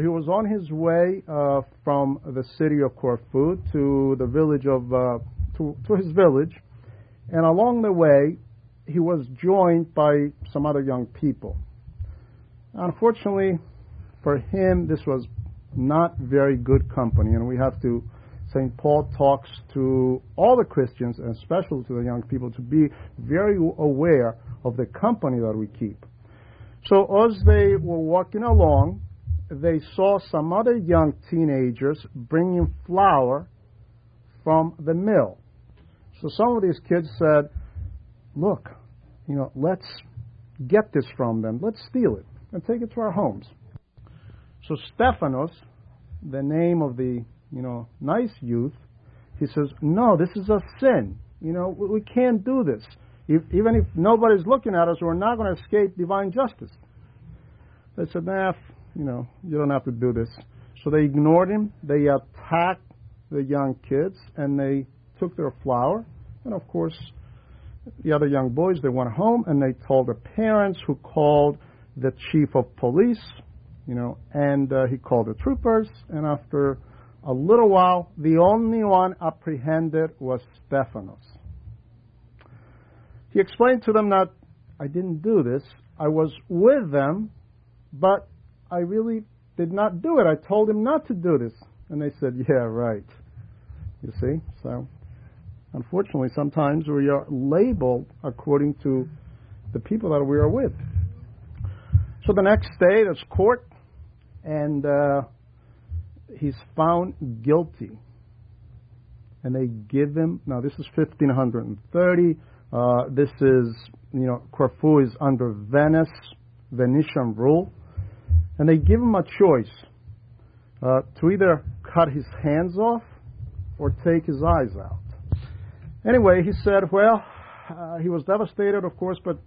He was on his way uh, from the city of Corfu to the village of uh, to, to his village, and along the way, he was joined by some other young people. Unfortunately, for him, this was not very good company, and we have to. St. Paul talks to all the Christians, and especially to the young people, to be very aware of the company that we keep. So as they were walking along, they saw some other young teenagers bringing flour from the mill. So some of these kids said, Look, you know, let's get this from them. Let's steal it and take it to our homes. So Stephanos, the name of the, you know, nice youth, he says, No, this is a sin. You know, we can't do this. If, even if nobody's looking at us, we're not going to escape divine justice. They said, Nah, you know, you don't have to do this. So they ignored him. They attacked the young kids and they took their flour. And of course, the other young boys, they went home and they told the parents who called the chief of police, you know, and uh, he called the troopers. And after a little while, the only one apprehended was Stephanos. He explained to them that I didn't do this. I was with them, but I really did not do it. I told him not to do this. And they said, Yeah, right. You see? So, unfortunately, sometimes we are labeled according to the people that we are with. So the next day, there's court, and uh, he's found guilty. And they give him, now this is 1530. Uh, this is, you know, Corfu is under Venice, Venetian rule. And they give him a choice uh, to either cut his hands off or take his eyes out. Anyway, he said, well, uh, he was devastated, of course, but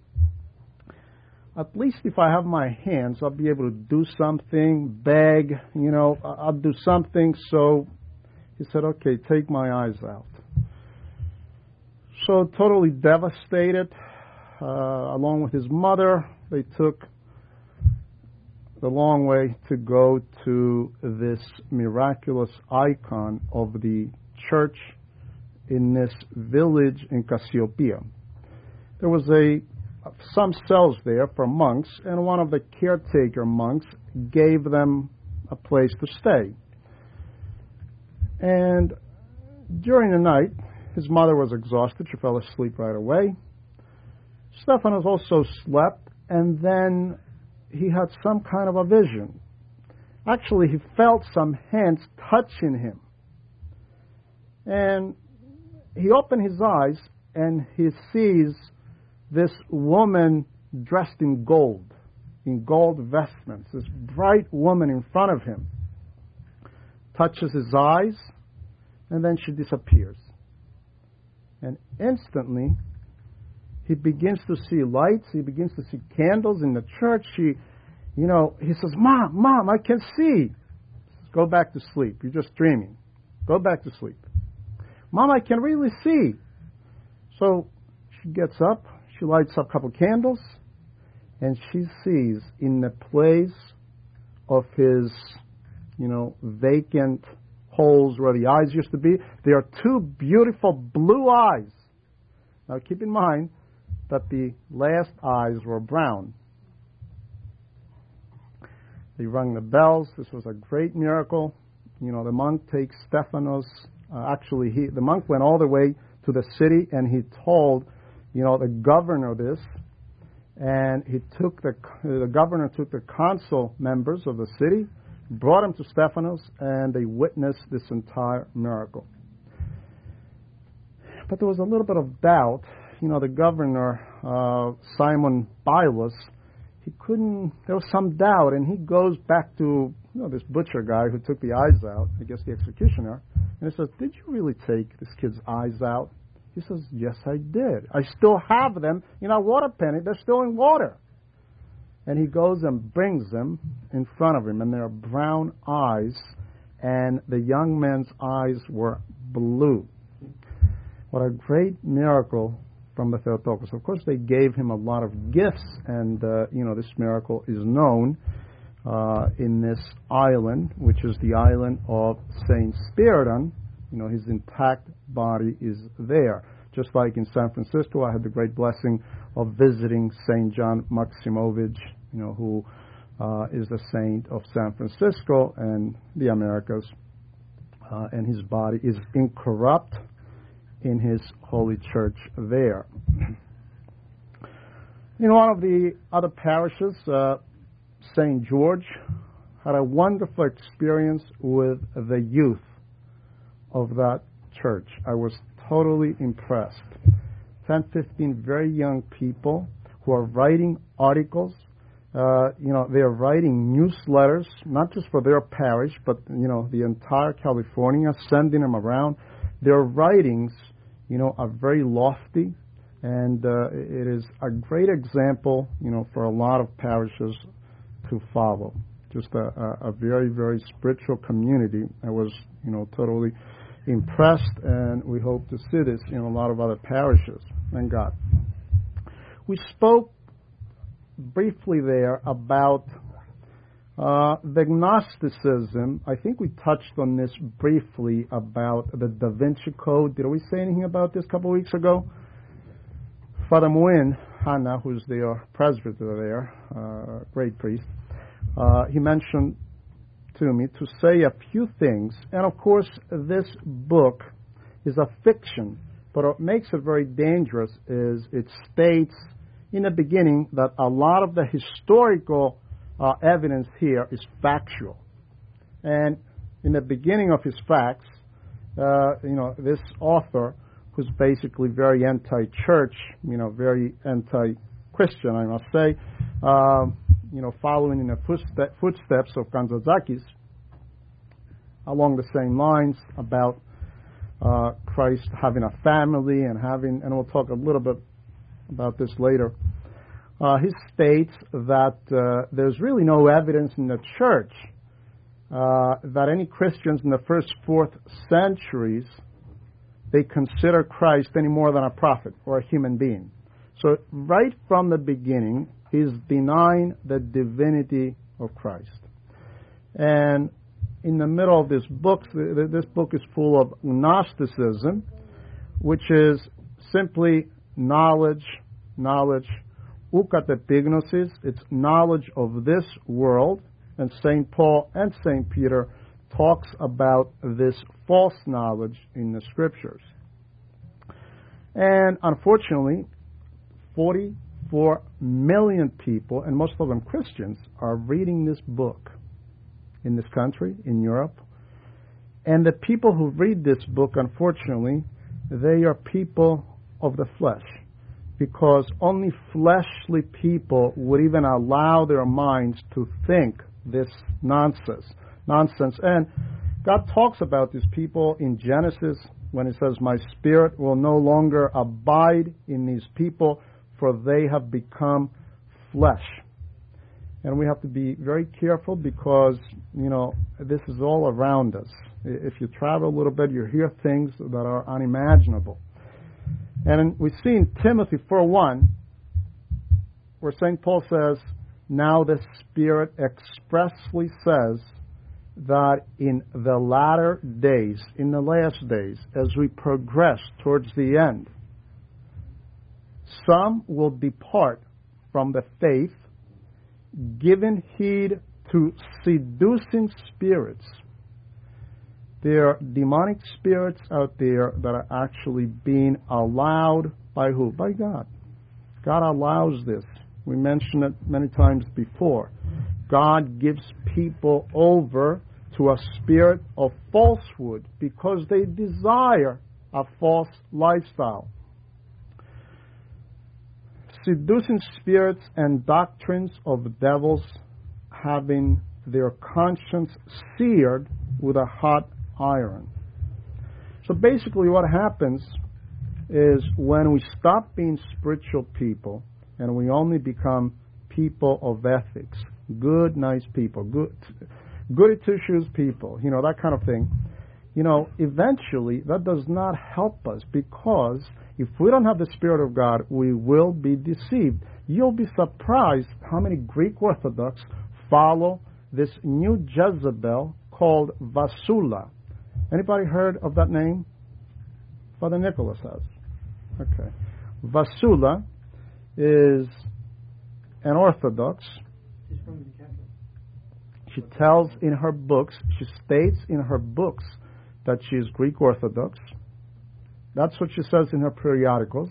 at least if I have my hands, I'll be able to do something, beg, you know, I'll do something. So he said, okay, take my eyes out. So totally devastated, uh, along with his mother, they took the long way to go to this miraculous icon of the church in this village in Cassiopeia. There was a some cells there for monks, and one of the caretaker monks gave them a place to stay. And during the night, his mother was exhausted. She fell asleep right away. Stephanos also slept, and then he had some kind of a vision. Actually, he felt some hands touching him. And he opened his eyes, and he sees this woman dressed in gold, in gold vestments, this bright woman in front of him, touches his eyes, and then she disappears. And instantly, he begins to see lights, he begins to see candles in the church. He, you know, he says, Mom, Mom, I can see. Go back to sleep. You're just dreaming. Go back to sleep. Mom, I can really see. So she gets up, she lights up a couple candles, and she sees in the place of his, you know, vacant holes where the eyes used to be, there are two beautiful blue eyes. Now keep in mind that the last eyes were brown. They rung the bells. This was a great miracle. You know, the monk takes Stephanos. Uh, actually, he, the monk went all the way to the city and he told you know, the governor this, and he took the the governor took the council members of the city, brought them to Stephanos, and they witnessed this entire miracle. But there was a little bit of doubt. You know, the governor uh, Simon Bylus, he couldn't. There was some doubt, and he goes back to you know this butcher guy who took the eyes out. I guess the executioner, and he says, "Did you really take this kid's eyes out?" He says, Yes, I did. I still have them in a water penny. They're still in water. And he goes and brings them in front of him, and there are brown eyes, and the young man's eyes were blue. What a great miracle from the Theotokos. Of course, they gave him a lot of gifts, and uh, you know this miracle is known. uh, in this island, which is the island of Saint Spiridon. You know, his intact body is there. Just like in San Francisco, I had the great blessing of visiting Saint John Maximovich, you know, who uh, is a saint of San Francisco and the Americas, uh, and his body is incorrupt in his holy church there. In one of the other parishes, uh, St. George had a wonderful experience with the youth of that church. I was totally impressed. 10, 15 very young people who are writing articles. Uh, you know, they are writing newsletters, not just for their parish, but, you know, the entire California, sending them around. Their writings, you know, are very lofty, and uh, it is a great example, you know, for a lot of parishes to follow. Just a, a, a very, very spiritual community. I was, you know, totally impressed, and we hope to see this in a lot of other parishes. Thank God. We spoke briefly there about uh, the Gnosticism. I think we touched on this briefly about the Da Vinci Code. Did we say anything about this a couple of weeks ago? Father Muin Hanna, who's the presbyter there, uh, great priest, uh, he mentioned to me to say a few things. And of course, this book is a fiction, but what makes it very dangerous is it states in the beginning that a lot of the historical uh, evidence here is factual. And in the beginning of his facts, uh, you know, this author, who's basically very anti-church, you know, very anti-Christian, I must say, um, you know, following in the footstep, footsteps of Kazantzakis, along the same lines about uh, Christ having a family and having, and we'll talk a little bit about this later. Uh, he states that uh, there's really no evidence in the church uh, that any Christians in the first fourth centuries they consider Christ any more than a prophet or a human being. So right from the beginning, he's denying the divinity of Christ. And in the middle of this book, this book is full of Gnosticism, which is simply knowledge, knowledge, ukatepignosis, it's knowledge of this world, and St. Paul and St. Peter talks about this false knowledge in the scriptures. And unfortunately, 44 million people, and most of them Christians, are reading this book in this country, in Europe. And the people who read this book, unfortunately, they are people of the flesh. Because only fleshly people would even allow their minds to think this nonsense. Nonsense. And God talks about these people in Genesis when He says, My spirit will no longer abide in these people, for they have become flesh. And we have to be very careful because, you know, this is all around us. If you travel a little bit, you hear things that are unimaginable. And we see in Timothy 4.1, where St. Paul says, Now the Spirit expressly says that in the latter days, in the last days, as we progress towards the end, some will depart from the faith giving heed to seducing spirits. There are demonic spirits out there that are actually being allowed by who? By God. God allows this. We mentioned it many times before. God gives people over to a spirit of falsehood because they desire a false lifestyle seducing spirits and doctrines of devils having their conscience seared with a hot iron. So basically, what happens is when we stop being spiritual people and we only become people of ethics, good, nice people, good, goody two shoes people, you know, that kind of thing. You know, eventually that does not help us because if we don't have the Spirit of God, we will be deceived. You'll be surprised how many Greek Orthodox follow this new Jezebel called Vassula. Anybody heard of that name? Father Nicholas has. Okay. Vassula is an Orthodox. She tells in her books, she states in her books that she is Greek Orthodox. That's what she says in her periodicals.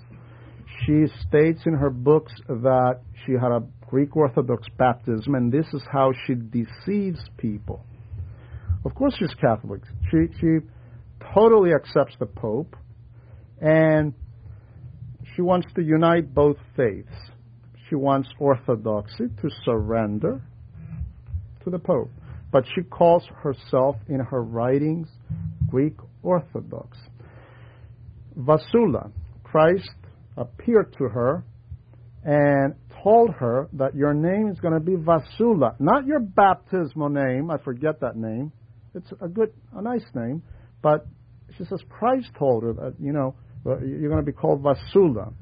She states in her books that she had a Greek Orthodox baptism, and this is how she deceives people. Of course, she's Catholic. She she totally accepts the Pope, and she wants to unite both faiths. She wants Orthodoxy to surrender to the Pope, but she calls herself in her writings Greek Orthodox. Vassula, Christ appeared to her and told her that your name is going to be Vassula, not your baptismal name. I forget that name. It's a good, a nice name, but she says Christ told her that you know you're going to be called Vassula,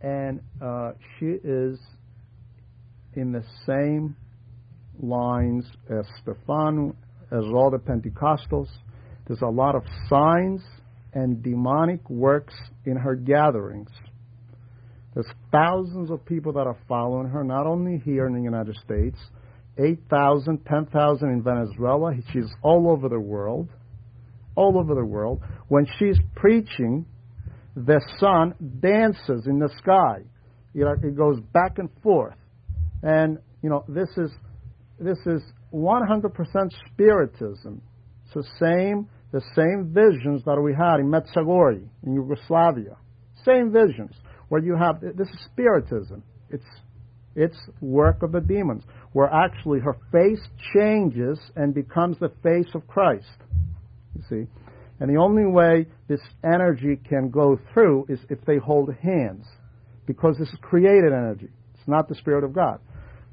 and uh, she is in the same lines as Stefan, as all the Pentecostals. There's a lot of signs and demonic works in her gatherings. There's thousands of people that are following her, not only here in the United States, 8,000, 10,000 in Venezuela. She's all over the world. All over the world. When she's preaching, the sun dances in the sky. You know, it goes back and forth. And, you know, this is, this is 100% spiritism. It's the same the same visions that we had in Medjugorje, in Yugoslavia. Same visions, where you have this is spiritism. It's it's work of the demons, where actually her face changes and becomes the face of Christ. You see? And the only way this energy can go through is if they hold hands, because this is created energy. It's not the Spirit of God.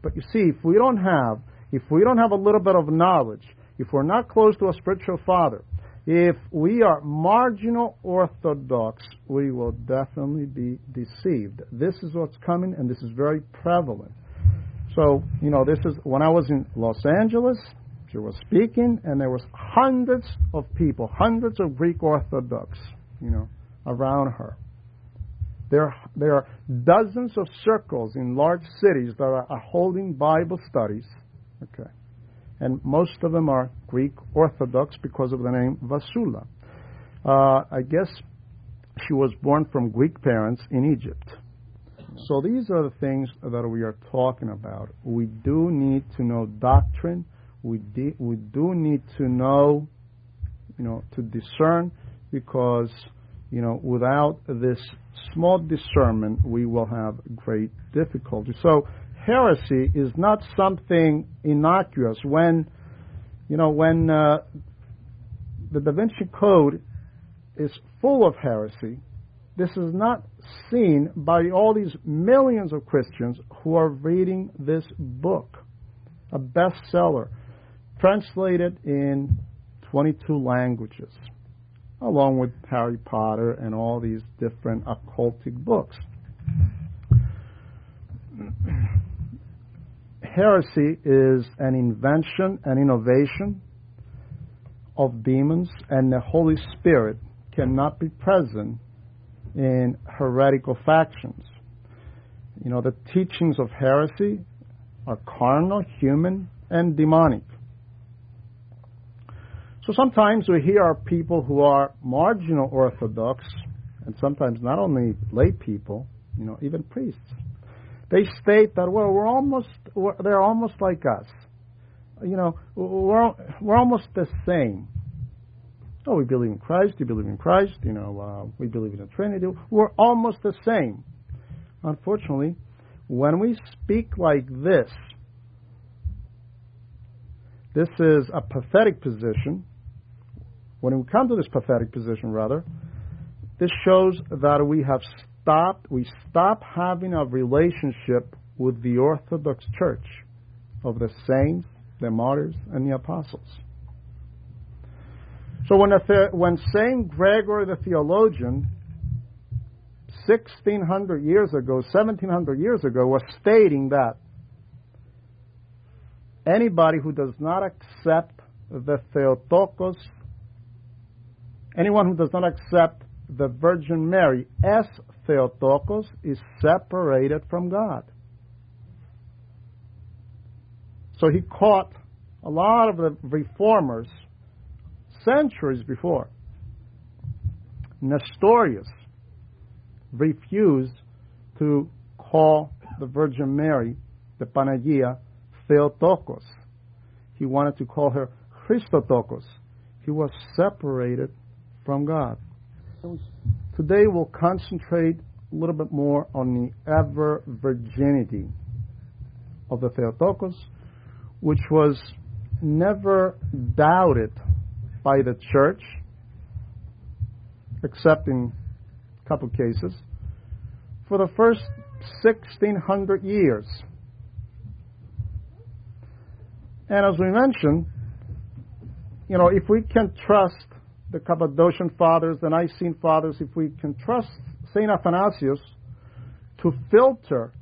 But you see, if we don't have, if we don't have a little bit of knowledge, if we're not close to a spiritual father, if we are marginal orthodox, we will definitely be deceived. This is what's coming, and this is very prevalent. So, you know, this is when I was in Los Angeles, she was speaking, and there was hundreds of people, hundreds of Greek Orthodox, you know, around her. There, there are dozens of circles in large cities that are, holding Bible studies. Okay and most of them are Greek Orthodox because of the name Vassula. Uh, I guess she was born from Greek parents in Egypt. So these are the things that we are talking about. We do need to know doctrine. We, de- we do need to know, you know, to discern because, you know, without this small discernment, we will have great difficulty. So heresy is not something innocuous. When, you know, when uh, the Da Vinci Code is full of heresy, this is not seen by all these millions of Christians who are reading this book, a bestseller, translated in 22 languages, along with Harry Potter and all these different occultic books heresy is an invention, an innovation of demons, and the Holy Spirit cannot be present in heretical factions. You know, the teachings of heresy are carnal, human, and demonic. So sometimes we hear people who are marginal Orthodox, and sometimes not only lay people, you know, even priests they state that well we're almost we're, they're almost like us. You know we're we're almost the same. Oh we believe in Christ you believe in Christ you know uh, we believe in the Trinity. We're almost the same. Unfortunately when we speak like this this is a pathetic position. When we come to this pathetic position rather this shows that we have stopped, we stop having a relationship with the Orthodox Church of the saints, the martyrs, and the apostles. So when, when Saint Gregory the theologian, 1600 years ago, 1700 years ago, was stating that anybody who does not accept the Theotokos, anyone who does not accept the Virgin Mary as Theotokos is separated from God. So he caught a lot of the reformers centuries before. Nestorius refused to call the Virgin Mary, the Panagia, Theotokos. He wanted to call her Christotokos. He was separated from God. Today we'll concentrate a little bit more on the ever virginity of the Theotokos, which was never doubted by the church, except in a couple of cases, for the first 1600 years. And as we mentioned, you know, if we can trust the Cappadocian fathers, the Nicene fathers, if we can trust St. Athanasius to filter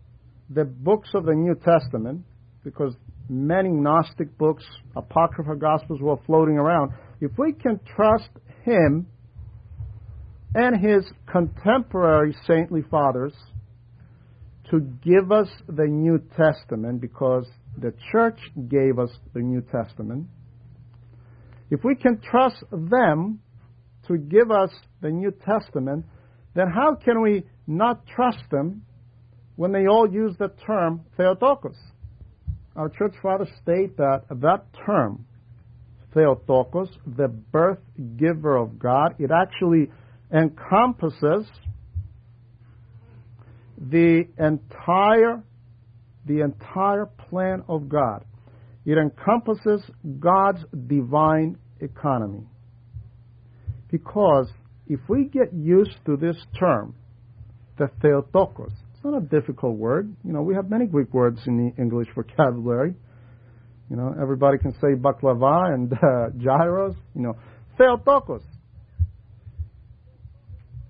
the books of the New Testament, because many Gnostic books, Apocrypha Gospels were floating around, if we can trust him and his contemporary saintly fathers to give us the New Testament, because the church gave us the New Testament, if we can trust them to give us the New Testament, then how can we not trust them when they all use the term Theotokos? Our church fathers state that that term, Theotokos, the birth giver of God, it actually encompasses the entire the entire plan of God. It encompasses God's divine economy. Because if we get used to this term, the Theotokos, it's not a difficult word. You know, we have many Greek words in the English vocabulary. You know, everybody can say baklava and uh, gyros. You know, Theotokos.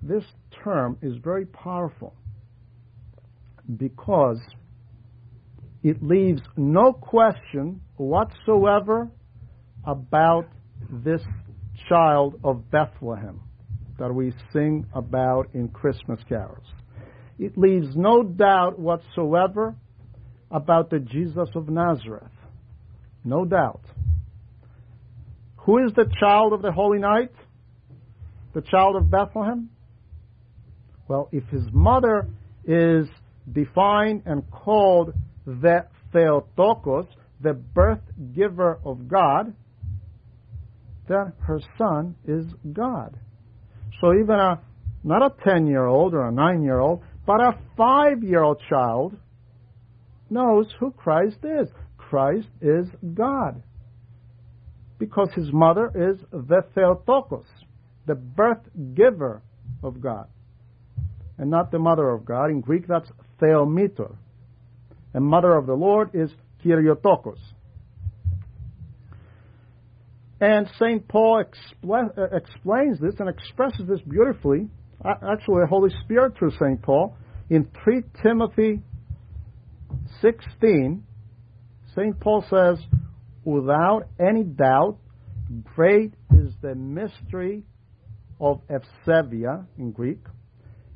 This term is very powerful because it leaves no question whatsoever about this child of Bethlehem that we sing about in Christmas carols. It leaves no doubt whatsoever about the Jesus of Nazareth. No doubt. Who is the child of the Holy Night? The child of Bethlehem? Well, if his mother is defined and called the Theotokos, the birth giver of God, then her son is God. So even a not a 10 year old or a 9 year old, but a 5 year old child knows who Christ is. Christ is God. Because his mother is the Theotokos, the birth giver of God. And not the mother of God. In Greek, that's Theometor. And mother of the Lord is Kyriotokos. And St. Paul expl- uh, explains this and expresses this beautifully, actually, the Holy Spirit through St. Paul, in 3 Timothy 16. St. Paul says, without any doubt, great is the mystery of Eusebia in Greek.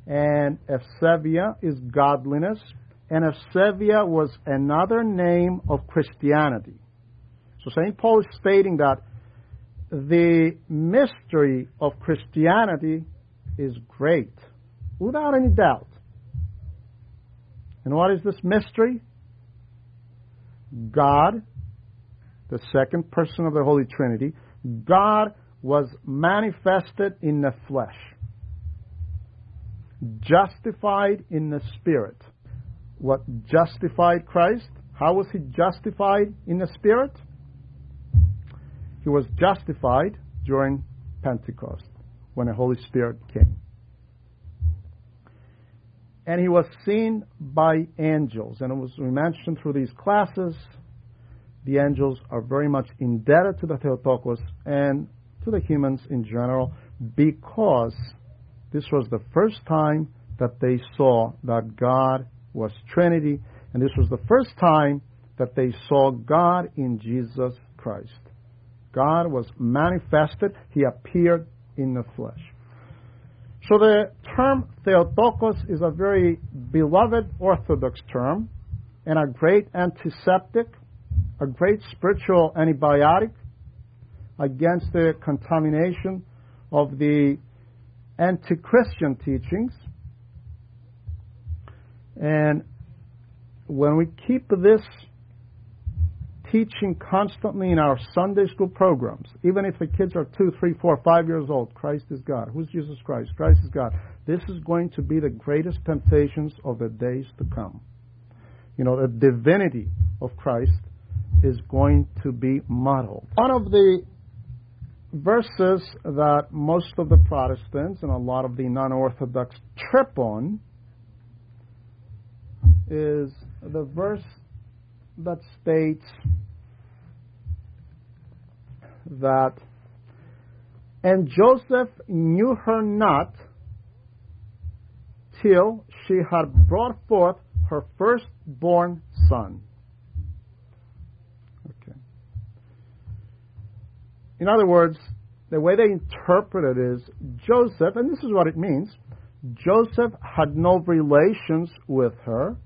And Eusebia is godliness, and Eusebia was another name of Christianity. So St. Paul is stating that the mystery of Christianity is great, without any doubt. And what is this mystery? God, the second person of the Holy Trinity, God was manifested in the flesh, justified in the Spirit. What justified Christ? How was he justified in the Spirit? He was justified during Pentecost when the Holy Spirit came. And he was seen by angels. And as we mentioned through these classes, the angels are very much indebted to the Theotokos and to the humans in general because this was the first time that they saw that God was Trinity, and this was the first time that they saw God in Jesus Christ. God was manifested, He appeared in the flesh. So the term Theotokos is a very beloved Orthodox term and a great antiseptic, a great spiritual antibiotic against the contamination of the anti Christian teachings. And when we keep this teaching constantly in our Sunday school programs, even if the kids are two, three, four, five years old, Christ is God. Who's Jesus Christ? Christ is God. This is going to be the greatest temptations of the days to come. You know, the divinity of Christ is going to be modeled. One of the verses that most of the Protestants and a lot of the non Orthodox trip on is the verse that states that, and Joseph knew her not till she had brought forth her firstborn son. Okay. In other words, the way they interpret it is Joseph, and this is what it means Joseph had no relations with her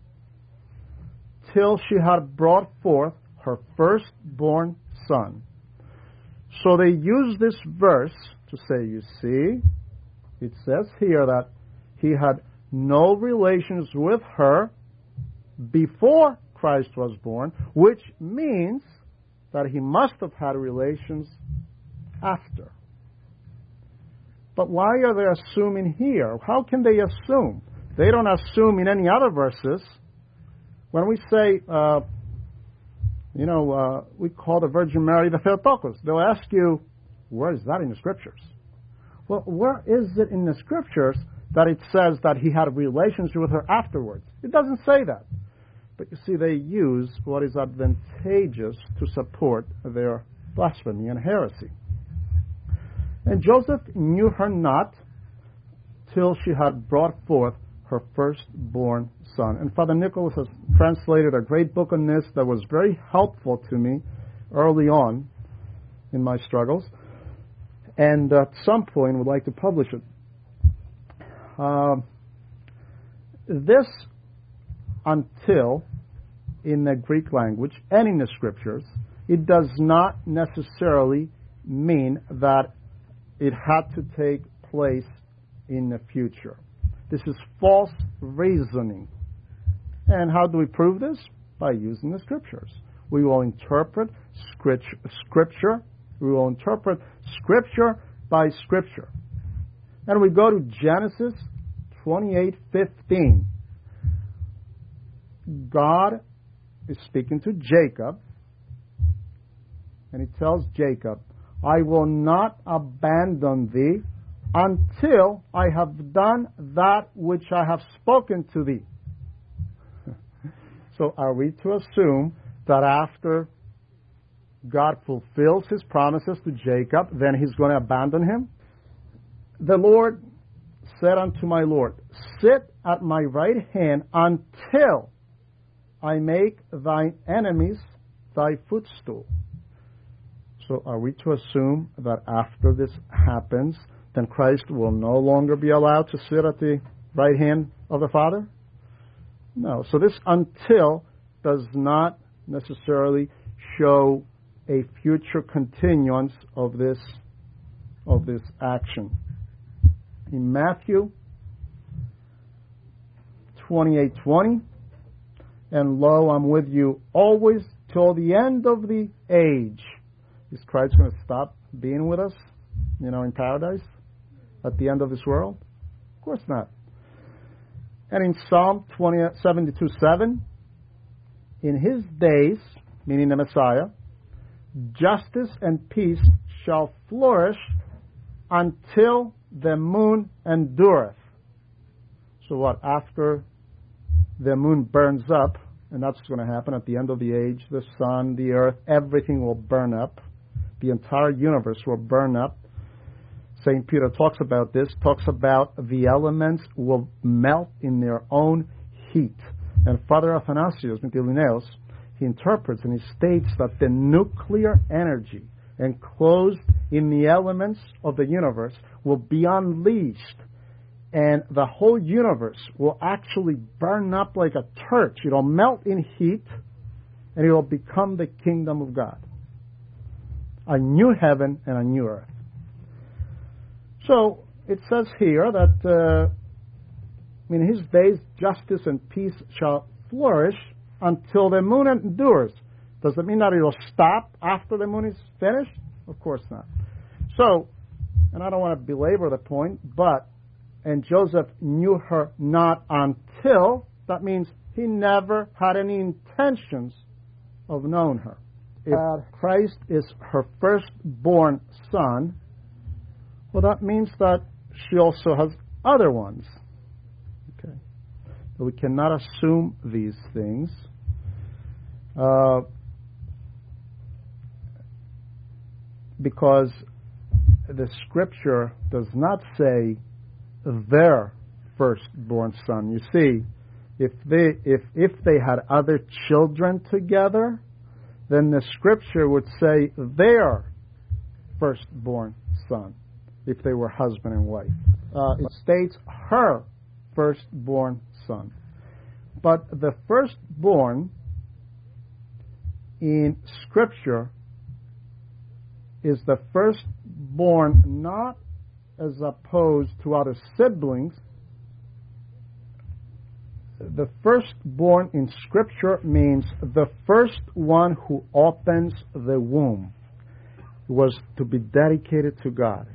till she had brought forth her firstborn son. So they use this verse to say, you see, it says here that he had no relations with her before Christ was born, which means that he must have had relations after. But why are they assuming here? How can they assume? They don't assume in any other verses. When we say, uh, you know, uh, we call the Virgin Mary the Theotokos, they'll ask you, where is that in the Scriptures? Well, where is it in the Scriptures that it says that he had relations with her afterwards? It doesn't say that. But you see, they use what is advantageous to support their blasphemy and heresy. And Joseph knew her not till she had brought forth her firstborn son. And Father Nicholas has translated a great book on this that was very helpful to me early on in my struggles. And at some point would like to publish it. Uh, this until in the Greek language and in the scriptures, it does not necessarily mean that it had to take place in the future. This is false reasoning. And how do we prove this? By using the scriptures. We will interpret scripture. We will interpret scripture by scripture. And we go to Genesis 28:15. God is speaking to Jacob, and he tells Jacob, I will not abandon thee until I have done that which I have spoken to thee. so, are we to assume that after God fulfills his promises to Jacob, then he's going to abandon him? The Lord said unto my Lord, Sit at my right hand until I make thine enemies thy footstool. So are we to assume that after this happens, then Christ will no longer be allowed to sit at the right hand of the Father? No. So this until does not necessarily show a future continuance of this of this action. In Matthew 28:20, and lo, I'm with you always till the end of the age. Is Christ going to stop being with us, you know, in paradise at the end of this world? Of course not. And in Psalm 20, 72 7, in his days, meaning the Messiah, justice and peace shall flourish until the moon endureth. So what? After the moon burns up, and that's going to happen at the end of the age, the sun, the earth, everything will burn up the entire universe will burn up. St. Peter talks about this, talks about the elements will melt in their own heat. And Father Athanasius Mitilinaios, he interprets and he states that the nuclear energy enclosed in the elements of the universe will be unleashed and the whole universe will actually burn up like a torch. It'll melt in heat and it will become the kingdom of God. A new heaven and a new earth. So it says here that uh, in his days justice and peace shall flourish until the moon endures. Does it mean that it'll stop after the moon is finished? Of course not. So, and I don't want to belabor the point, but, and Joseph knew her not until, that means he never had any intentions of knowing her. If Christ is her firstborn son, well, that means that she also has other ones. Okay. But we cannot assume these things. Uh, because the scripture does not say their firstborn son. You see, if they if if they had other children together, then the scripture would say their firstborn son, if they were husband and wife. Uh, it states her firstborn son. But the firstborn in scripture is the firstborn not as opposed to other siblings. The firstborn in Scripture means the first one who opens the womb was to be dedicated to God.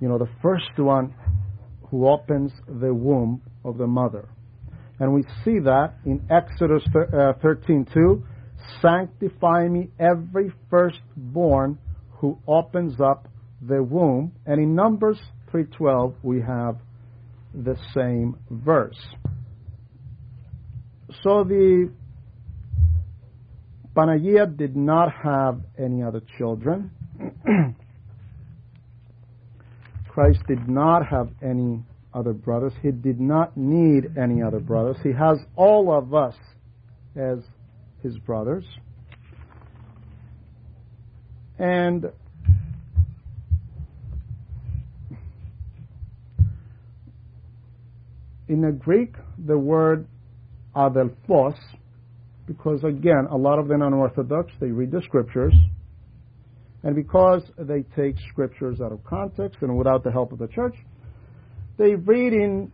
You know, the first one who opens the womb of the mother. And we see that in Exodus 13:2, uh, sanctify me every firstborn who opens up the womb. And in Numbers 3:12 we have the same verse. So the Panagia did not have any other children. Christ did not have any other brothers. He did not need any other brothers. He has all of us as his brothers. And in the Greek, the word adelphos, because again, a lot of the non-Orthodox, they read the scriptures, and because they take scriptures out of context and without the help of the church, they read in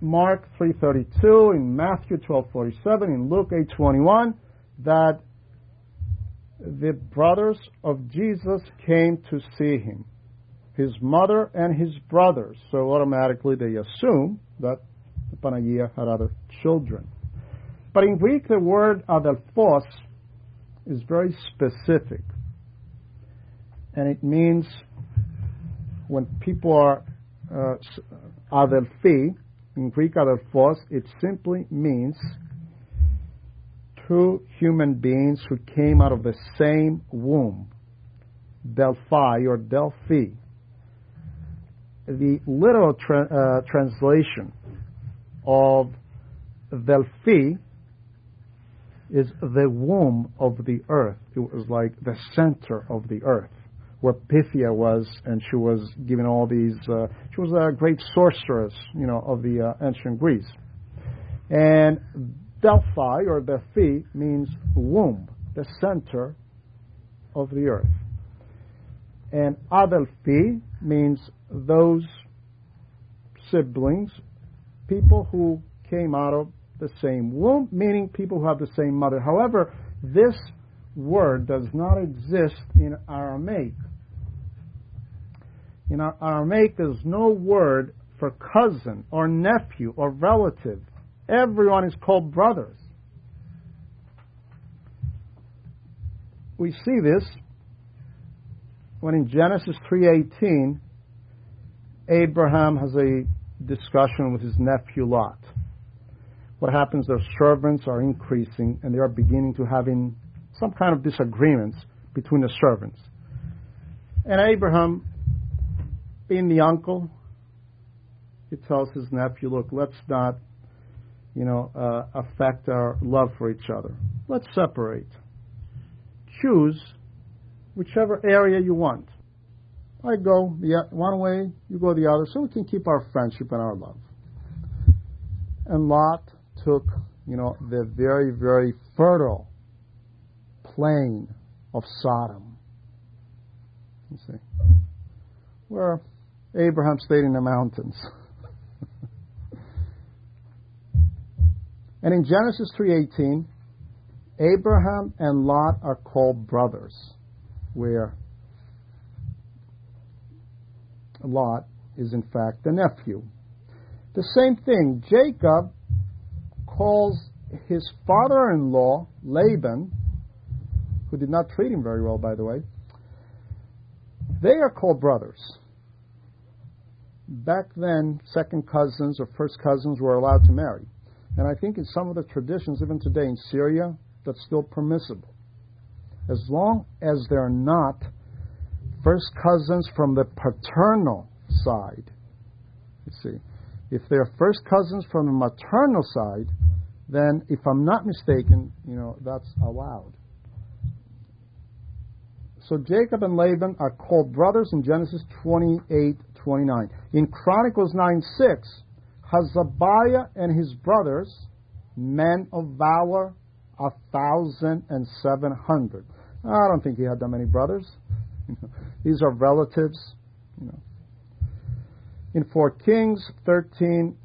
Mark 3.32, in Matthew 12.47, in Luke 8.21, that the brothers of Jesus came to see him, his mother and his brothers. So automatically they assume that the Panagia had other children. But in Greek, the word adelphos is very specific. And it means when people are uh, adelphi, in Greek adelphos, it simply means two human beings who came out of the same womb, Delphi or Delphi. The literal tra- uh, translation of Delphi is the womb of the earth. It was like the center of the earth, where Pythia was, and she was given all these. Uh, she was a great sorceress, you know, of the uh, ancient Greece. And Delphi or Delphi means womb, the center of the earth. And Adelphi means those siblings, people who came out of the same womb, meaning people who have the same mother. However, this word does not exist in Aramaic. In our Aramaic, there's no word for cousin or nephew or relative. Everyone is called brothers. We see this when in Genesis 3:18 Abraham has a discussion with his nephew Lot. What happens their servants are increasing and they are beginning to having some kind of disagreements between the servants. And Abraham, being the uncle, he tells his nephew, look, let's not you know, uh, affect our love for each other. Let's separate. Choose whichever area you want. I go the one way, you go the other, so we can keep our friendship and our love. And Lot took, you know, the very, very fertile plain of Sodom. You see, where Abraham stayed in the mountains. and in Genesis 3:18, Abraham and Lot are called brothers, where Lot is in fact the nephew. The same thing, Jacob calls his father in law, Laban, who did not treat him very well, by the way, they are called brothers. Back then, second cousins or first cousins were allowed to marry. And I think in some of the traditions, even today in Syria, that's still permissible. As long as they're not first cousins from the paternal side. You see, if they're first cousins from the maternal side, then if I'm not mistaken, you know, that's allowed. So Jacob and Laban are called brothers in Genesis 28 29. In Chronicles 9 6, Hashabiah and his brothers, men of valor, a thousand and seven hundred. I don't think he had that many brothers. These are relatives. You know. In 4 Kings 13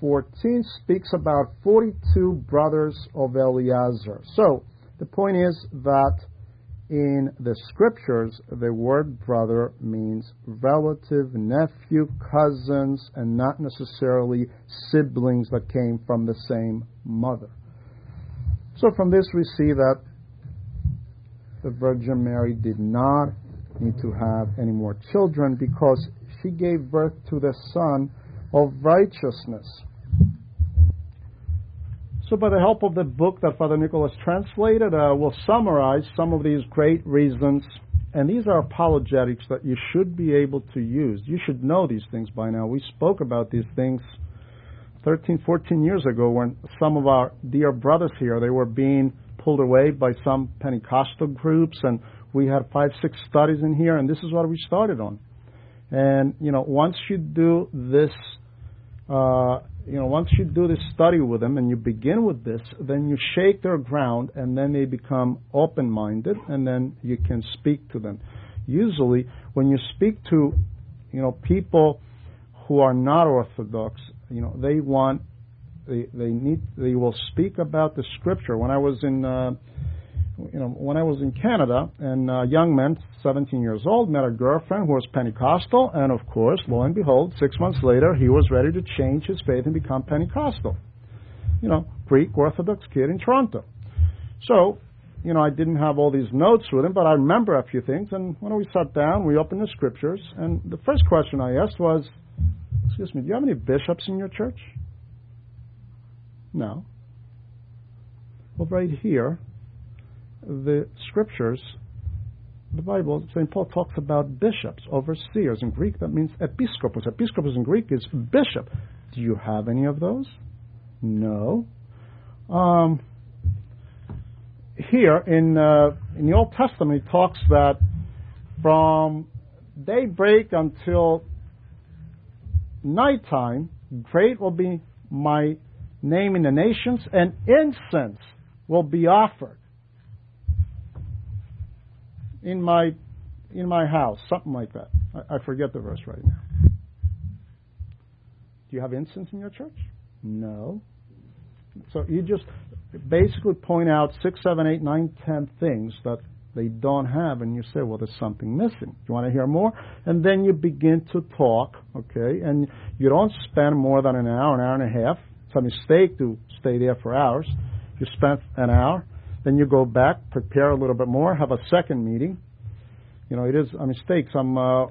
14 speaks about 42 brothers of Eleazar. So the point is that in the scriptures, the word brother means relative, nephew, cousins, and not necessarily siblings that came from the same mother. So from this we see that the Virgin Mary did not need to have any more children because she gave birth to the Son of righteousness. So, by the help of the book that Father Nicholas translated, uh, we'll summarize some of these great reasons. And these are apologetics that you should be able to use. You should know these things by now. We spoke about these things 13, 14 years ago when some of our dear brothers here, they were being pulled away by some Pentecostal groups and we had five, six studies in here, and this is what we started on. And you know, once you do this, uh, you know, once you do this study with them and you begin with this, then you shake their ground, and then they become open-minded, and then you can speak to them. Usually, when you speak to, you know, people who are not orthodox, you know, they want, they they need, they will speak about the scripture. When I was in uh, you know, when I was in Canada, and a young man, 17 years old, met a girlfriend who was Pentecostal, and of course, lo and behold, six months later, he was ready to change his faith and become Pentecostal. You know, Greek Orthodox kid in Toronto. So, you know, I didn't have all these notes with him, but I remember a few things. And when we sat down, we opened the scriptures, and the first question I asked was, "Excuse me, do you have any bishops in your church?" No. Well, right here, the scriptures, the Bible, St. Paul talks about bishops, overseers. In Greek, that means episkopos. Episkopos in Greek is bishop. Do you have any of those? No. Um, here in uh, in the Old Testament, it talks that from daybreak until nighttime, great will be my name in the nations, and incense will be offered in my in my house, something like that. I, I forget the verse right now. Do you have incense in your church? No. So you just basically point out six, seven, eight, nine, ten things that they don't have, and you say, well, there's something missing. You want to hear more? And then you begin to talk, okay? And you don't spend more than an hour, an hour and a half. It's a mistake to stay there for hours. You spend an hour, then you go back, prepare a little bit more, have a second meeting. You know, it is a mistake. Some, uh,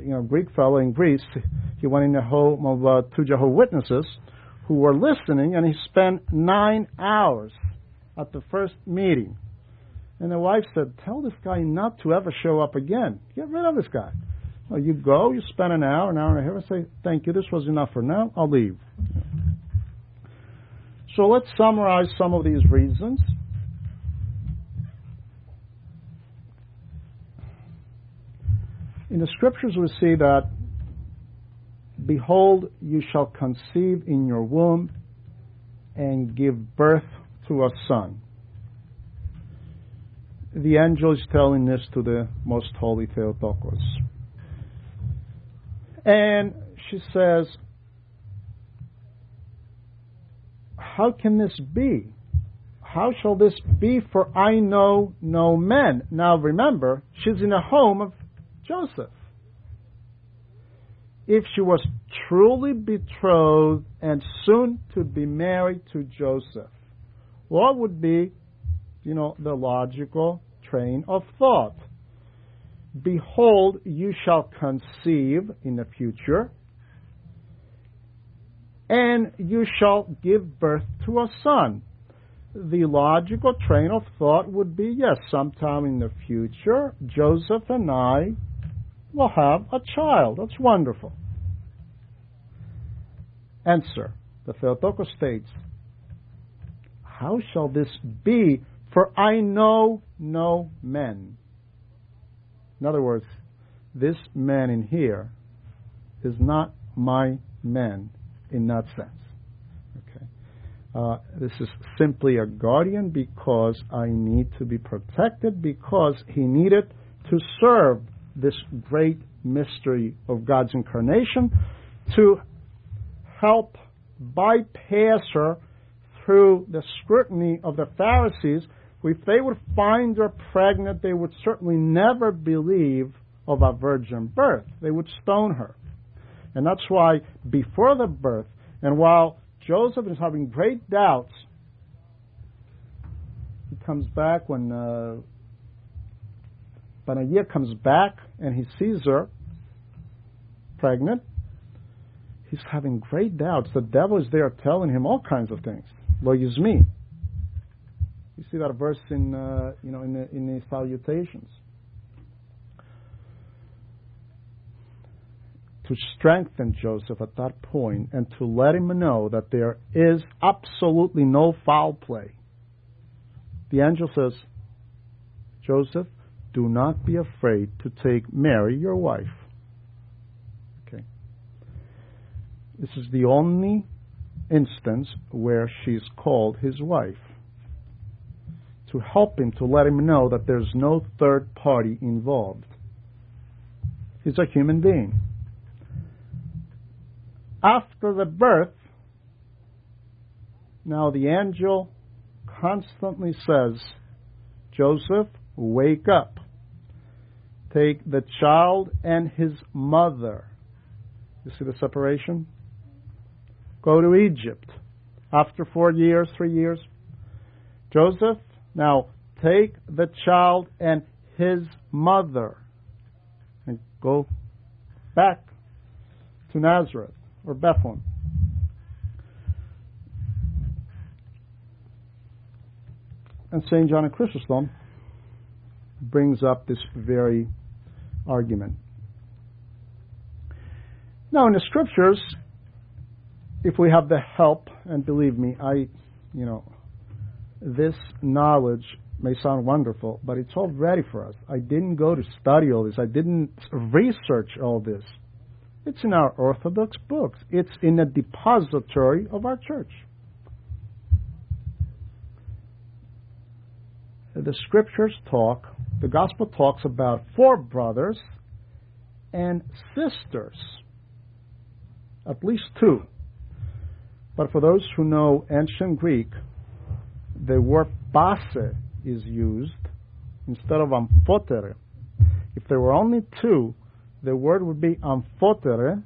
you know, Greek fellow in Greece, he went in the home of uh, two Jehovah Witnesses who were listening, and he spent nine hours at the first meeting. And the wife said, "Tell this guy not to ever show up again. Get rid of this guy." Well, you go, you spend an hour, an hour and a half, and say, "Thank you. This was enough for now. I'll leave." So let's summarize some of these reasons. In the scriptures, we see that, Behold, you shall conceive in your womb and give birth to a son. The angel is telling this to the most holy Theotokos. And she says, How can this be? How shall this be? For I know no men. Now remember, she's in a home of Joseph. If she was truly betrothed and soon to be married to Joseph, what would be, you know, the logical train of thought? Behold, you shall conceive in the future, and you shall give birth to a son. The logical train of thought would be yes, sometime in the future, Joseph and I will have a child. That's wonderful. Answer. The Theotokos states, How shall this be? For I know no men. In other words, this man in here is not my man in that sense. Okay. Uh, this is simply a guardian because I need to be protected because he needed to serve this great mystery of God's incarnation to help bypass her through the scrutiny of the Pharisees if they would find her pregnant, they would certainly never believe of a virgin birth. They would stone her. And that's why before the birth, and while Joseph is having great doubts, he comes back when uh, comes back and he sees her pregnant. He's having great doubts. The devil is there telling him all kinds of things. Lo is me. You see that verse in uh, you know in the, in the salutations. To strengthen Joseph at that point and to let him know that there is absolutely no foul play. The angel says, Joseph, do not be afraid to take Mary, your wife. Okay. This is the only instance where she's called his wife to help him, to let him know that there's no third party involved. He's a human being. After the birth, now the angel constantly says, Joseph, wake up. Take the child and his mother. You see the separation? Go to Egypt. After four years, three years, Joseph, now, take the child and his mother and go back to Nazareth or Bethlehem. And St. John of Chrysostom brings up this very argument. Now, in the scriptures, if we have the help, and believe me, I, you know, this knowledge may sound wonderful, but it's all ready for us. I didn't go to study all this. I didn't research all this. It's in our Orthodox books. It's in the depository of our church. The scriptures talk, the gospel talks about four brothers and sisters, at least two. But for those who know ancient Greek, the word base is used instead of amphotere. If there were only two, the word would be amphotere.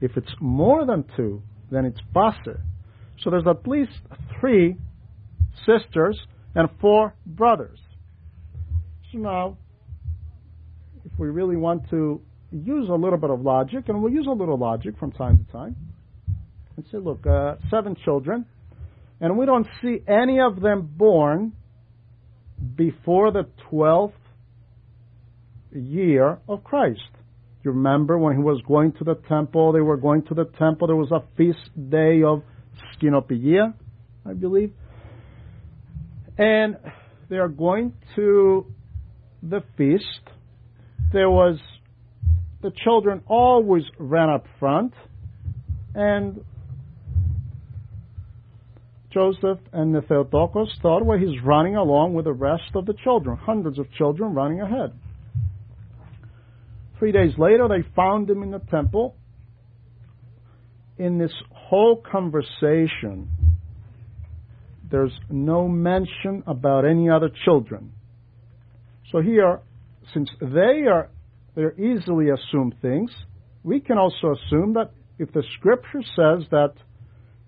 If it's more than two, then it's base. So there's at least three sisters and four brothers. Now, if we really want to use a little bit of logic, and we'll use a little logic from time to time, and say, look, uh, seven children, and we don't see any of them born before the 12th year of Christ. You remember when he was going to the temple, they were going to the temple, there was a feast day of Skinopia. I believe. And they are going to the feast. There was the children always ran up front, and Joseph and the Theotokos thought, well, he's running along with the rest of the children, hundreds of children running ahead. Three days later, they found him in the temple. In this whole conversation, there's no mention about any other children. So here, since they are they're easily assumed things, we can also assume that if the scripture says that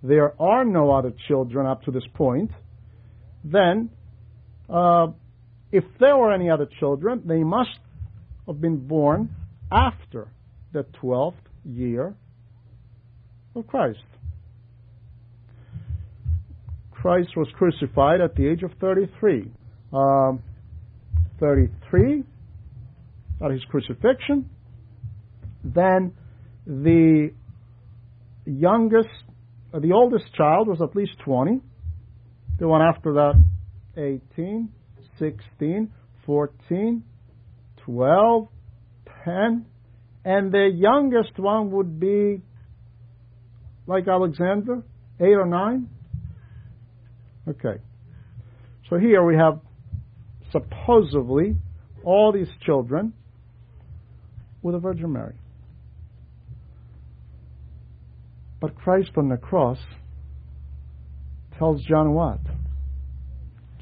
there are no other children up to this point, then uh, if there were any other children, they must have been born after the 12th year of Christ. Christ was crucified at the age of 33. Um, 33 at his crucifixion. Then the youngest, uh, the oldest child was at least 20. The one after that, 18, 16, 14, 12, 10. And the youngest one would be like Alexander, 8 or 9. Okay. So here we have supposedly all these children with the Virgin Mary. But Christ on the cross tells John what?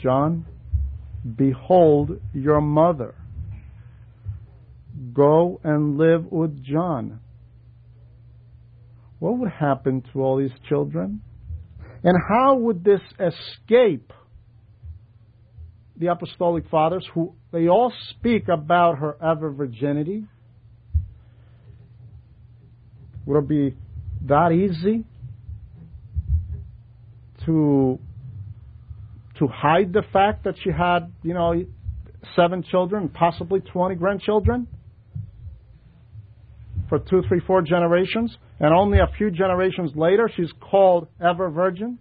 John, behold your mother. Go and live with John. What would happen to all these children? And how would this escape the apostolic fathers who they all speak about her ever virginity? Would it be that easy to to hide the fact that she had, you know, seven children, possibly 20 grandchildren for two, three, four generations, and only a few generations later she's called ever virgin?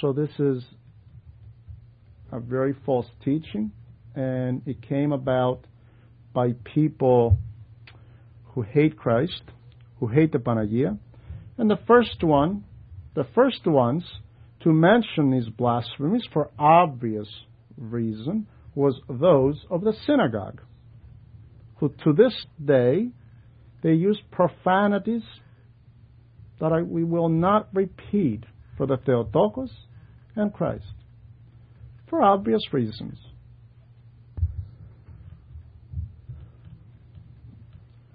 So this is a very false teaching, and it came about by people who hate Christ, who hate the Panagia. And the first one, the first ones to mention these blasphemies for obvious reason was those of the synagogue, who to this day they use profanities that I, we will not repeat for the Theotokos and Christ, for obvious reasons.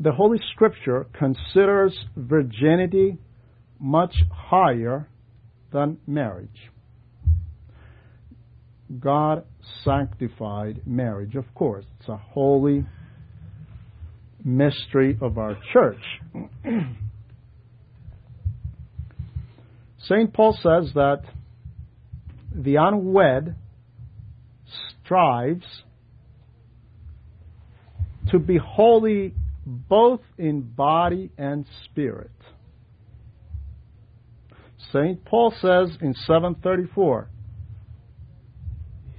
the Holy Scripture considers virginity much higher than marriage. God sanctified marriage, of course. It's a holy mystery of our church. St. Paul says that the unwed strives to be holy both in body and spirit. St. Paul says in 734,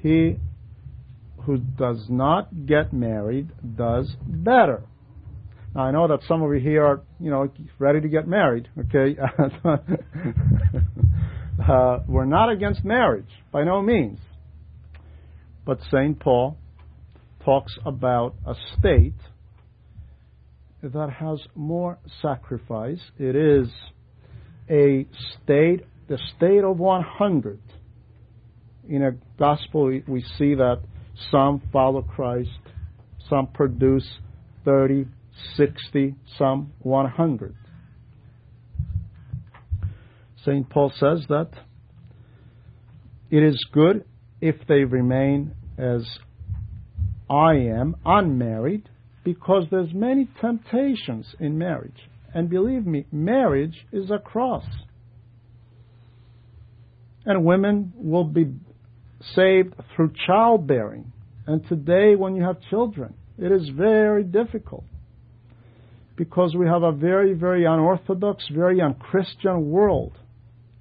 he who does not get married does better. Now I know that some of you here are, you know, ready to get married, okay? uh, we're not against marriage, by no means. But St. Paul talks about a state that has more sacrifice. It is a state, the state of 100. In a gospel, we see that some follow Christ, some produce 30, 60, some 100. St. Paul says that it is good if they remain as I am, unmarried, because there's many temptations in marriage. And believe me, marriage is a cross. And women will be saved through childbearing. And today, when you have children, it is very difficult because we have a very, very unorthodox, very unchristian world.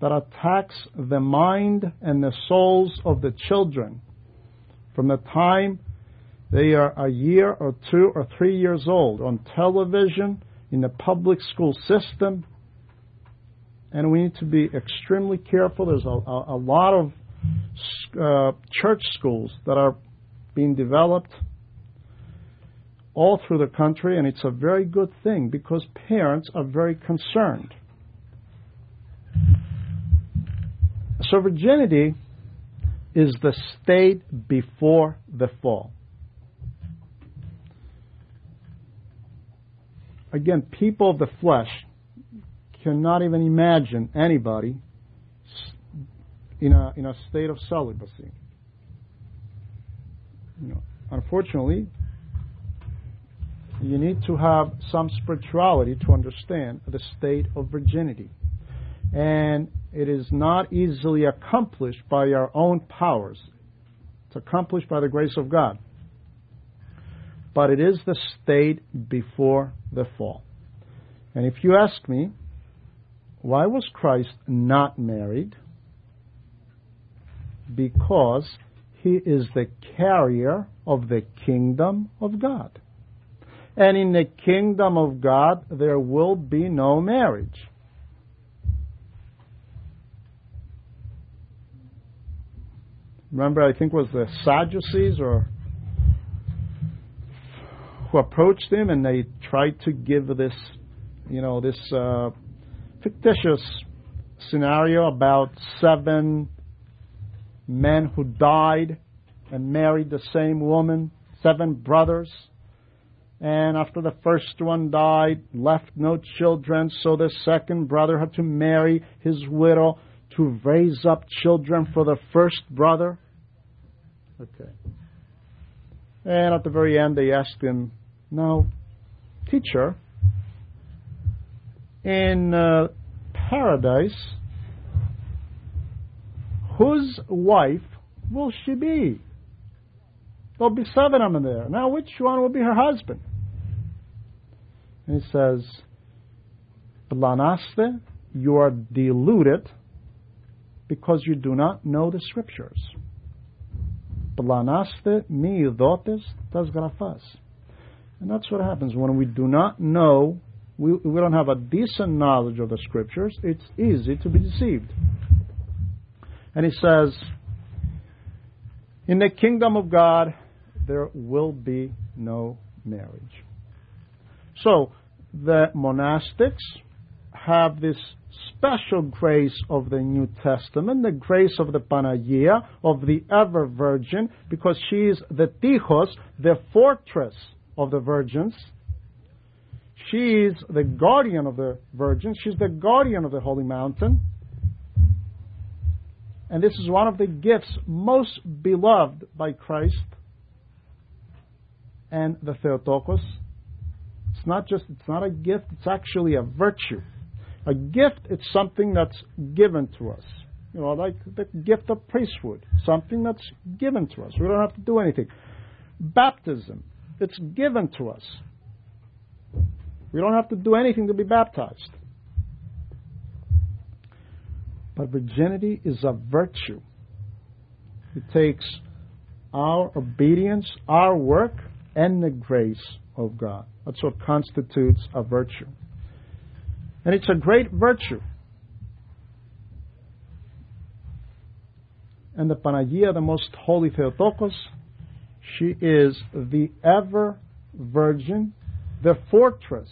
That attacks the mind and the souls of the children from the time they are a year or two or three years old on television, in the public school system. And we need to be extremely careful. There's a, a, a lot of uh, church schools that are being developed all through the country, and it's a very good thing because parents are very concerned. So, virginity is the state before the fall. Again, people of the flesh cannot even imagine anybody in a, in a state of celibacy. You know, unfortunately, you need to have some spirituality to understand the state of virginity. And it is not easily accomplished by our own powers. It's accomplished by the grace of God. But it is the state before the fall. And if you ask me, why was Christ not married? Because he is the carrier of the kingdom of God. And in the kingdom of God, there will be no marriage. Remember, I think it was the Sadducees or who approached him and they tried to give this, you know, this uh, fictitious scenario about seven men who died and married the same woman, seven brothers. And after the first one died, left no children, so the second brother had to marry his widow to raise up children for the first brother. Okay. And at the very end, they asked him, Now, teacher, in uh, paradise, whose wife will she be? There'll be seven of them there. Now, which one will be her husband? And he says, Blanaste, you are deluded because you do not know the scriptures. Blanaste mi dotes das grafas. And that's what happens when we do not know, we, we don't have a decent knowledge of the scriptures, it's easy to be deceived. And he says, In the kingdom of God, there will be no marriage. So, the monastics have this special grace of the New Testament, the grace of the Panagia, of the ever virgin, because she is the Tichos, the fortress of the virgins. She is the guardian of the virgins. She's the guardian of the holy mountain. And this is one of the gifts most beloved by Christ and the Theotokos. It's not just, it's not a gift, it's actually a virtue. A gift is something that's given to us. You know, like the gift of priesthood, something that's given to us. We don't have to do anything. Baptism, it's given to us. We don't have to do anything to be baptized. But virginity is a virtue. It takes our obedience, our work, and the grace of God. That's what constitutes a virtue. And it's a great virtue. And the Panagia, the most holy Theotokos, she is the ever virgin, the fortress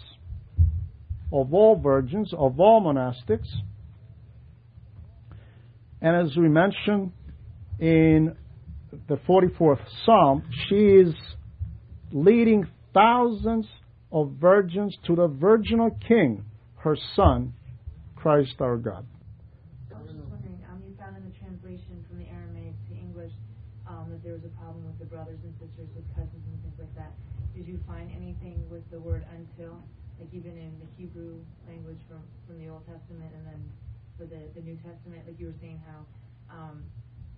of all virgins, of all monastics. And as we mentioned in the 44th Psalm, she is leading thousands of virgins to the virginal king, her son, Christ our God. I was just wondering, um, you found in the translation from the Aramaic to English um, that there was a problem with the brothers and sisters with cousins and things like that. Did you find anything with the word until, like even in the Hebrew language from, from the Old Testament and then for the, the New Testament, like you were saying how um,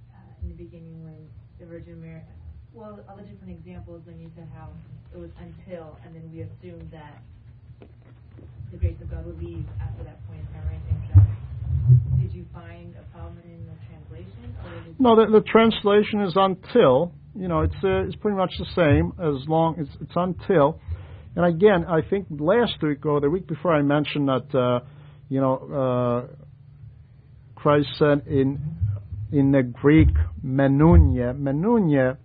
uh, in the beginning when the Virgin Mary, well, all the different examples when you said how it was until, and then we assumed that the grace of God would leave after that point in time? Did you find a problem in the translation? No, the, the translation is until. You know, it's uh, it's pretty much the same as long it's it's until. And again, I think last week or the week before I mentioned that uh, you know uh, Christ said in in the Greek menunye menunye.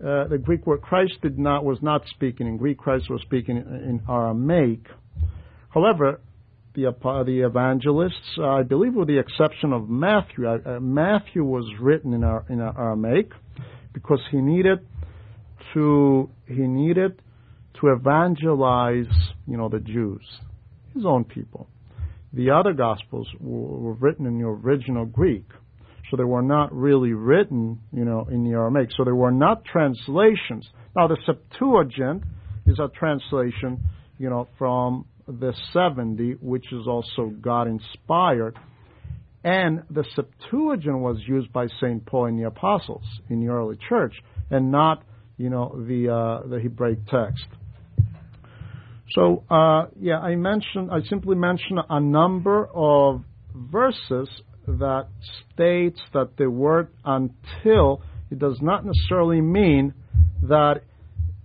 Uh, the Greek word Christ did not was not speaking in Greek. Christ was speaking in, in Aramaic. However, the uh, the evangelists, uh, I believe, with the exception of Matthew, uh, Matthew was written in our in Aramaic because he needed to he needed to evangelize, you know, the Jews, his own people. The other gospels were written in the original Greek, so they were not really written, you know, in the Aramaic. So they were not translations. Now the Septuagint is a translation, you know, from the 70, which is also God inspired. And the Septuagint was used by St. Paul and the apostles in the early church, and not, you know, the, uh, the Hebraic text. So, uh, yeah, I mentioned, I simply mentioned a number of verses that states that the word until, it does not necessarily mean that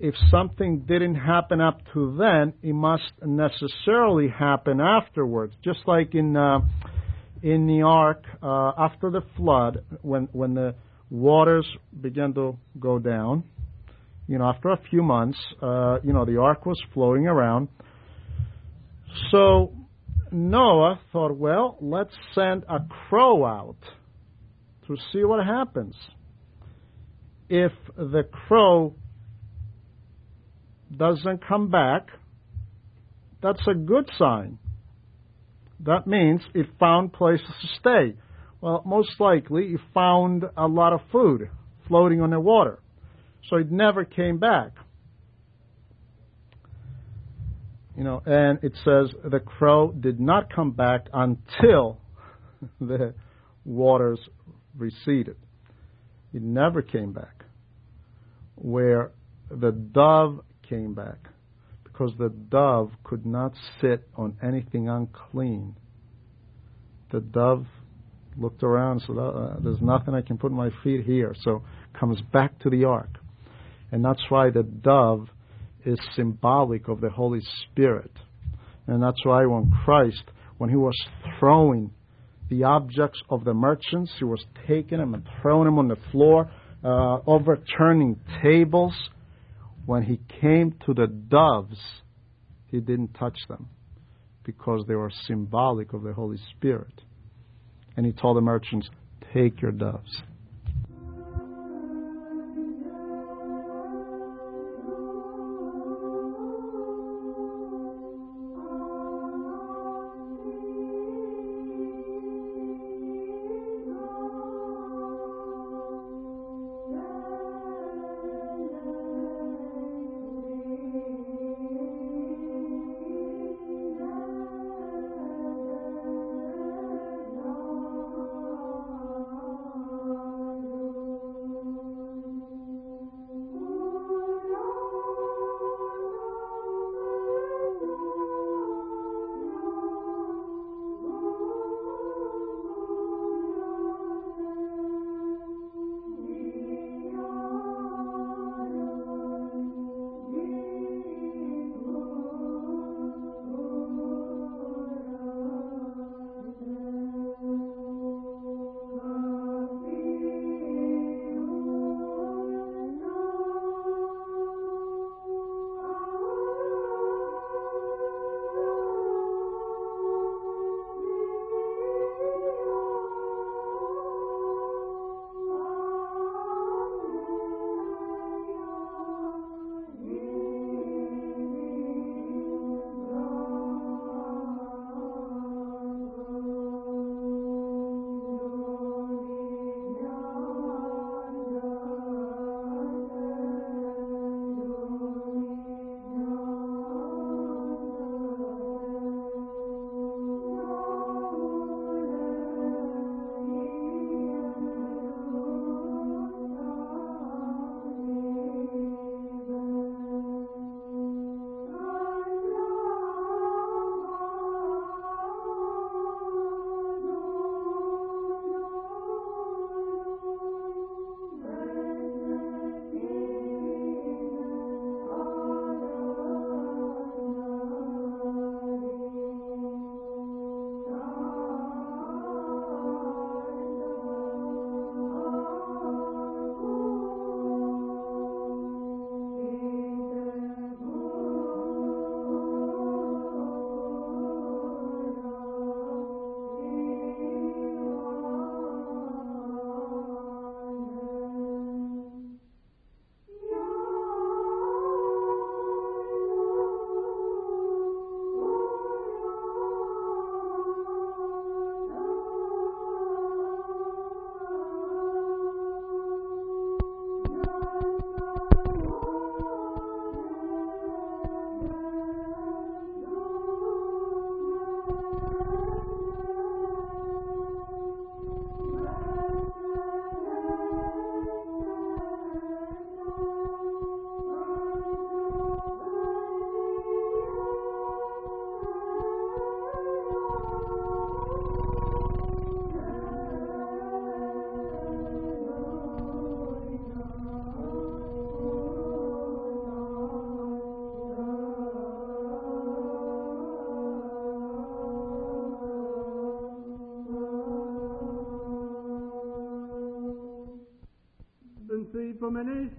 if something didn't happen up to then, it must necessarily happen afterwards. Just like in uh, in the ark uh, after the flood, when when the waters began to go down, you know, after a few months, uh, you know, the ark was floating around. So Noah thought, well, let's send a crow out to see what happens. If the crow doesn't come back, that's a good sign. That means it found places to stay. Well, most likely it found a lot of food floating on the water. So it never came back. You know, and it says the crow did not come back until the waters receded. It never came back. Where the dove came back because the dove could not sit on anything unclean. The dove looked around said, uh, There's nothing I can put my feet here. So comes back to the ark. And that's why the dove is symbolic of the Holy Spirit. And that's why when Christ, when he was throwing the objects of the merchants, he was taking them and throwing them on the floor, uh, overturning tables, when he came to the doves, he didn't touch them because they were symbolic of the Holy Spirit. And he told the merchants, Take your doves.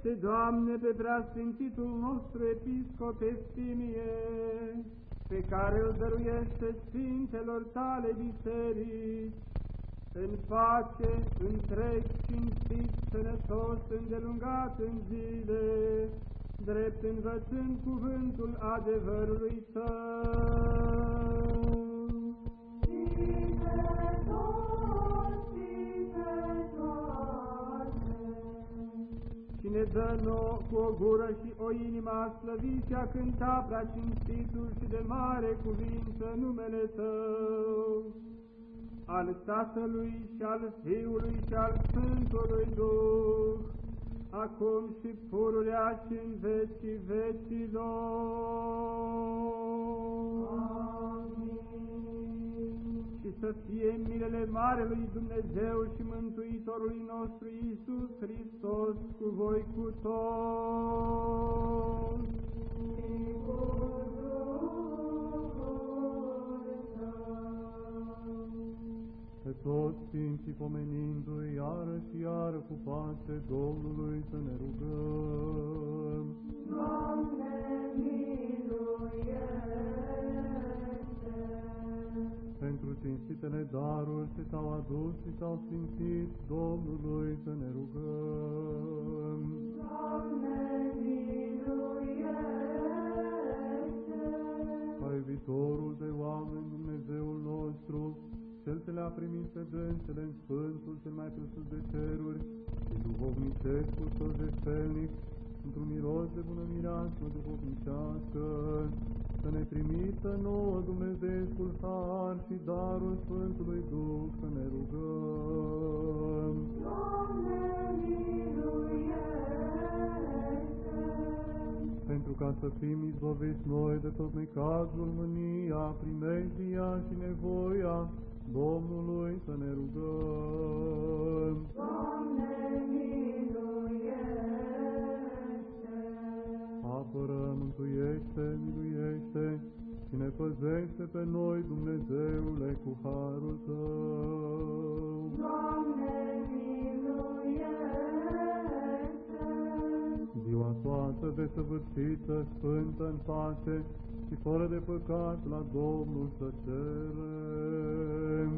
Pomenește, Doamne, pe preasfințitul nostru episcop Eftimie, pe care îl dăruiește Sfintelor tale biserici, în pace, întreg, cinstit, sănătos, îndelungat în zile, drept învățând cuvântul adevărului Tău. Ne dă nouă cu o gură și o inimă a slăvi și a cânta prea cinstitul și de mare cuvință numele Tău, al Tatălui și al Fiului și al Sfântului Duh, acum și pururea și în vecii vecilor. Să fie milele Marelui Dumnezeu și Mântuitorului nostru Iisus Hristos cu voi cu toți. Pe toți Sfinții pomenindu-i iară și iară cu pace Domnului să ne rugăm. Doamne, cinstitele daruri ce s-au adus și s-au sfințit Domnului să ne rugăm. Doamne, Ca iubitorul de oameni Dumnezeul nostru, cel ce le-a primit pe dânsele în Sfântul cel mai presus de ceruri și duhovnicescul său de într-un miros de bună mireasmă duhovnicească, să ne trimită nouă Dumnezeescul har și darul Sfântului Duh să ne rugăm. Doamne, pentru ca să fim izbăviți noi de tot necazul, mânia, primejdia și nevoia Domnului să ne rugăm. Doamne, apără, mântuiește, miluiește și ne păzește pe noi, Dumnezeule, cu harul Tău. Doamne, miluiește! Ziua toată desăvârșită, sfântă în pace și fără de păcat la Domnul să cerem.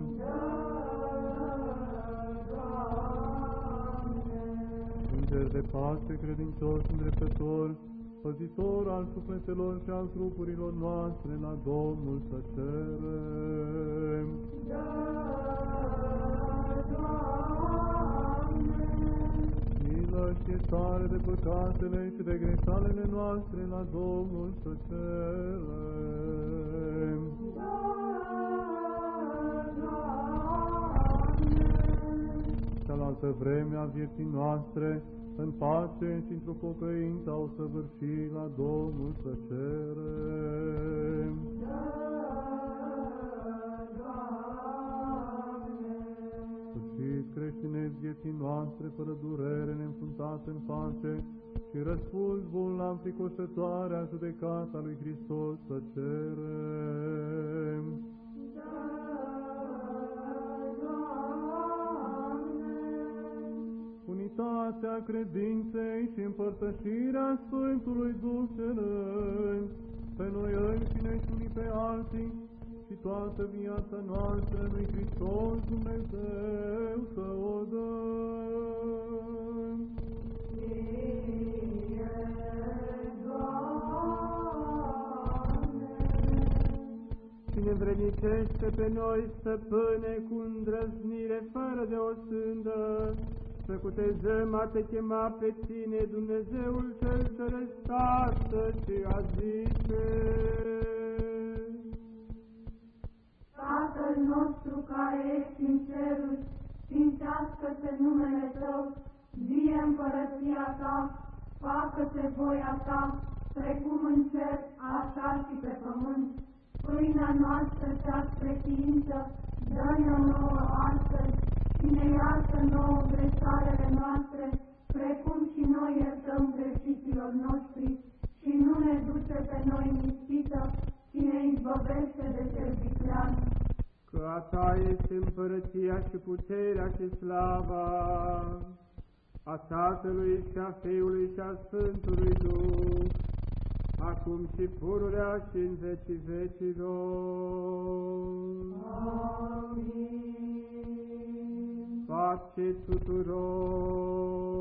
Înger de pace, credincios, îndreptător, păzitor al sufletelor și al trupurilor noastre, la Domnul să cerem. Milă și iertare de păcatele și de greșalele noastre, la Domnul să cerem. Cealaltă vreme a vieții noastre, în pace și într-o pocăință au săvârșit la Domnul să cerem. Sfârșit creștinezi vieții noastre, fără durere, neînfruntate în pace, și răspuns bun la înfricoșătoarea judecata lui Hristos să cerem. Unitatea credinței și împărtășirea Sfântului Duh cel pe noi înșine și unii pe alții și toată viața noastră lui Hristos Dumnezeu să o dăm. Cine vrednicește pe noi, stăpâne, cu îndrăznire, fără de o sândă, să cutezăm a te chema pe tine, Dumnezeul cel ce tată și a zice. Tatăl nostru care ești în ceruri, sfințească-se numele Tău, vie împărăția Ta, facă-se voia Ta, precum în cer, așa și pe pământ. Pâinea noastră cea spre ființă, dă-ne nouă astăzi și ne iartă nouă greșalele noastre, precum și noi iertăm greșiților noștri, și nu ne duce pe noi în ispită, ci ne izbăvește de cel viclean. Că a ta este împărăția și puterea și slava a Tatălui și a Fiului și a Sfântului Duh, acum și pururea și în vecii vecilor. Amin. සාක්ෂි සුතුරෝ